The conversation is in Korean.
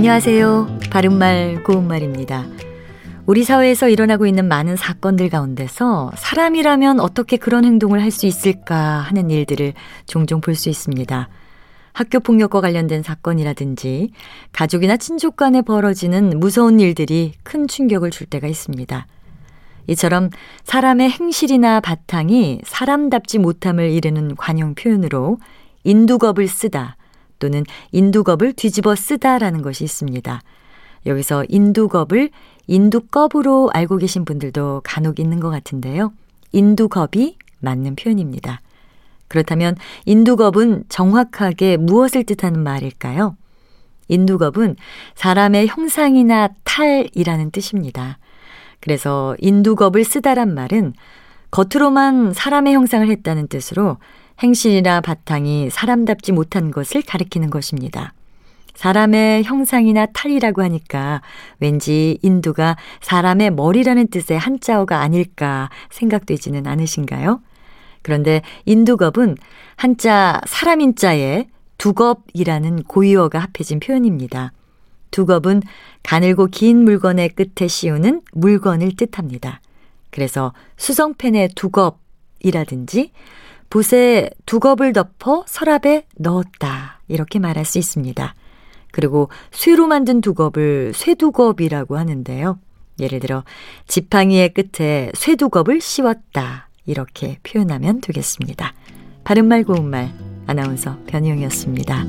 안녕하세요. 바른말 고운말입니다. 우리 사회에서 일어나고 있는 많은 사건들 가운데서 사람이라면 어떻게 그런 행동을 할 수 있을까 하는 일들을 종종 볼 수 있습니다. 학교 폭력과 관련된 사건이라든지 가족이나 친족 간에 벌어지는 무서운 일들이 큰 충격을 줄 때가 있습니다. 이처럼 사람의 행실이나 바탕이 사람답지 못함을 이르는 관용 표현으로 인두겁을 쓰다 또는 인두겁을 뒤집어 쓰다라는 것이 있습니다. 여기서 인두겁을 인두껍으로 알고 계신 분들도 간혹 있는 것 같은데요. 인두겁이 맞는 표현입니다. 그렇다면 인두겁은 정확하게 무엇을 뜻하는 말일까요? 인두겁은 사람의 형상이나 탈이라는 뜻입니다. 그래서 인두겁을 쓰다란 말은 겉으로만 사람의 형상을 했다는 뜻으로 행실이나 바탕이 사람답지 못한 것을 가리키는 것입니다. 사람의 형상이나 탈이라고 하니까 왠지 인두가 사람의 머리라는 뜻의 한자어가 아닐까 생각되지는 않으신가요? 그런데 인두겁은 한자 사람인 자에 두겁이라는 고유어가 합해진 표현입니다. 두겁은 가늘고 긴 물건의 끝에 씌우는 물건을 뜻합니다. 그래서 수성펜의 두겁이라든지 붓에 두 겁을 덮어 서랍에 넣었다. 이렇게 말할 수 있습니다. 그리고 쇠로 만든 두겁을 쇠두겁이라고 하는데요. 예를 들어 지팡이의 끝에 쇠두겁을 씌웠다. 이렇게 표현하면 되겠습니다. 바른말 고운말 아나운서 변희영이었습니다.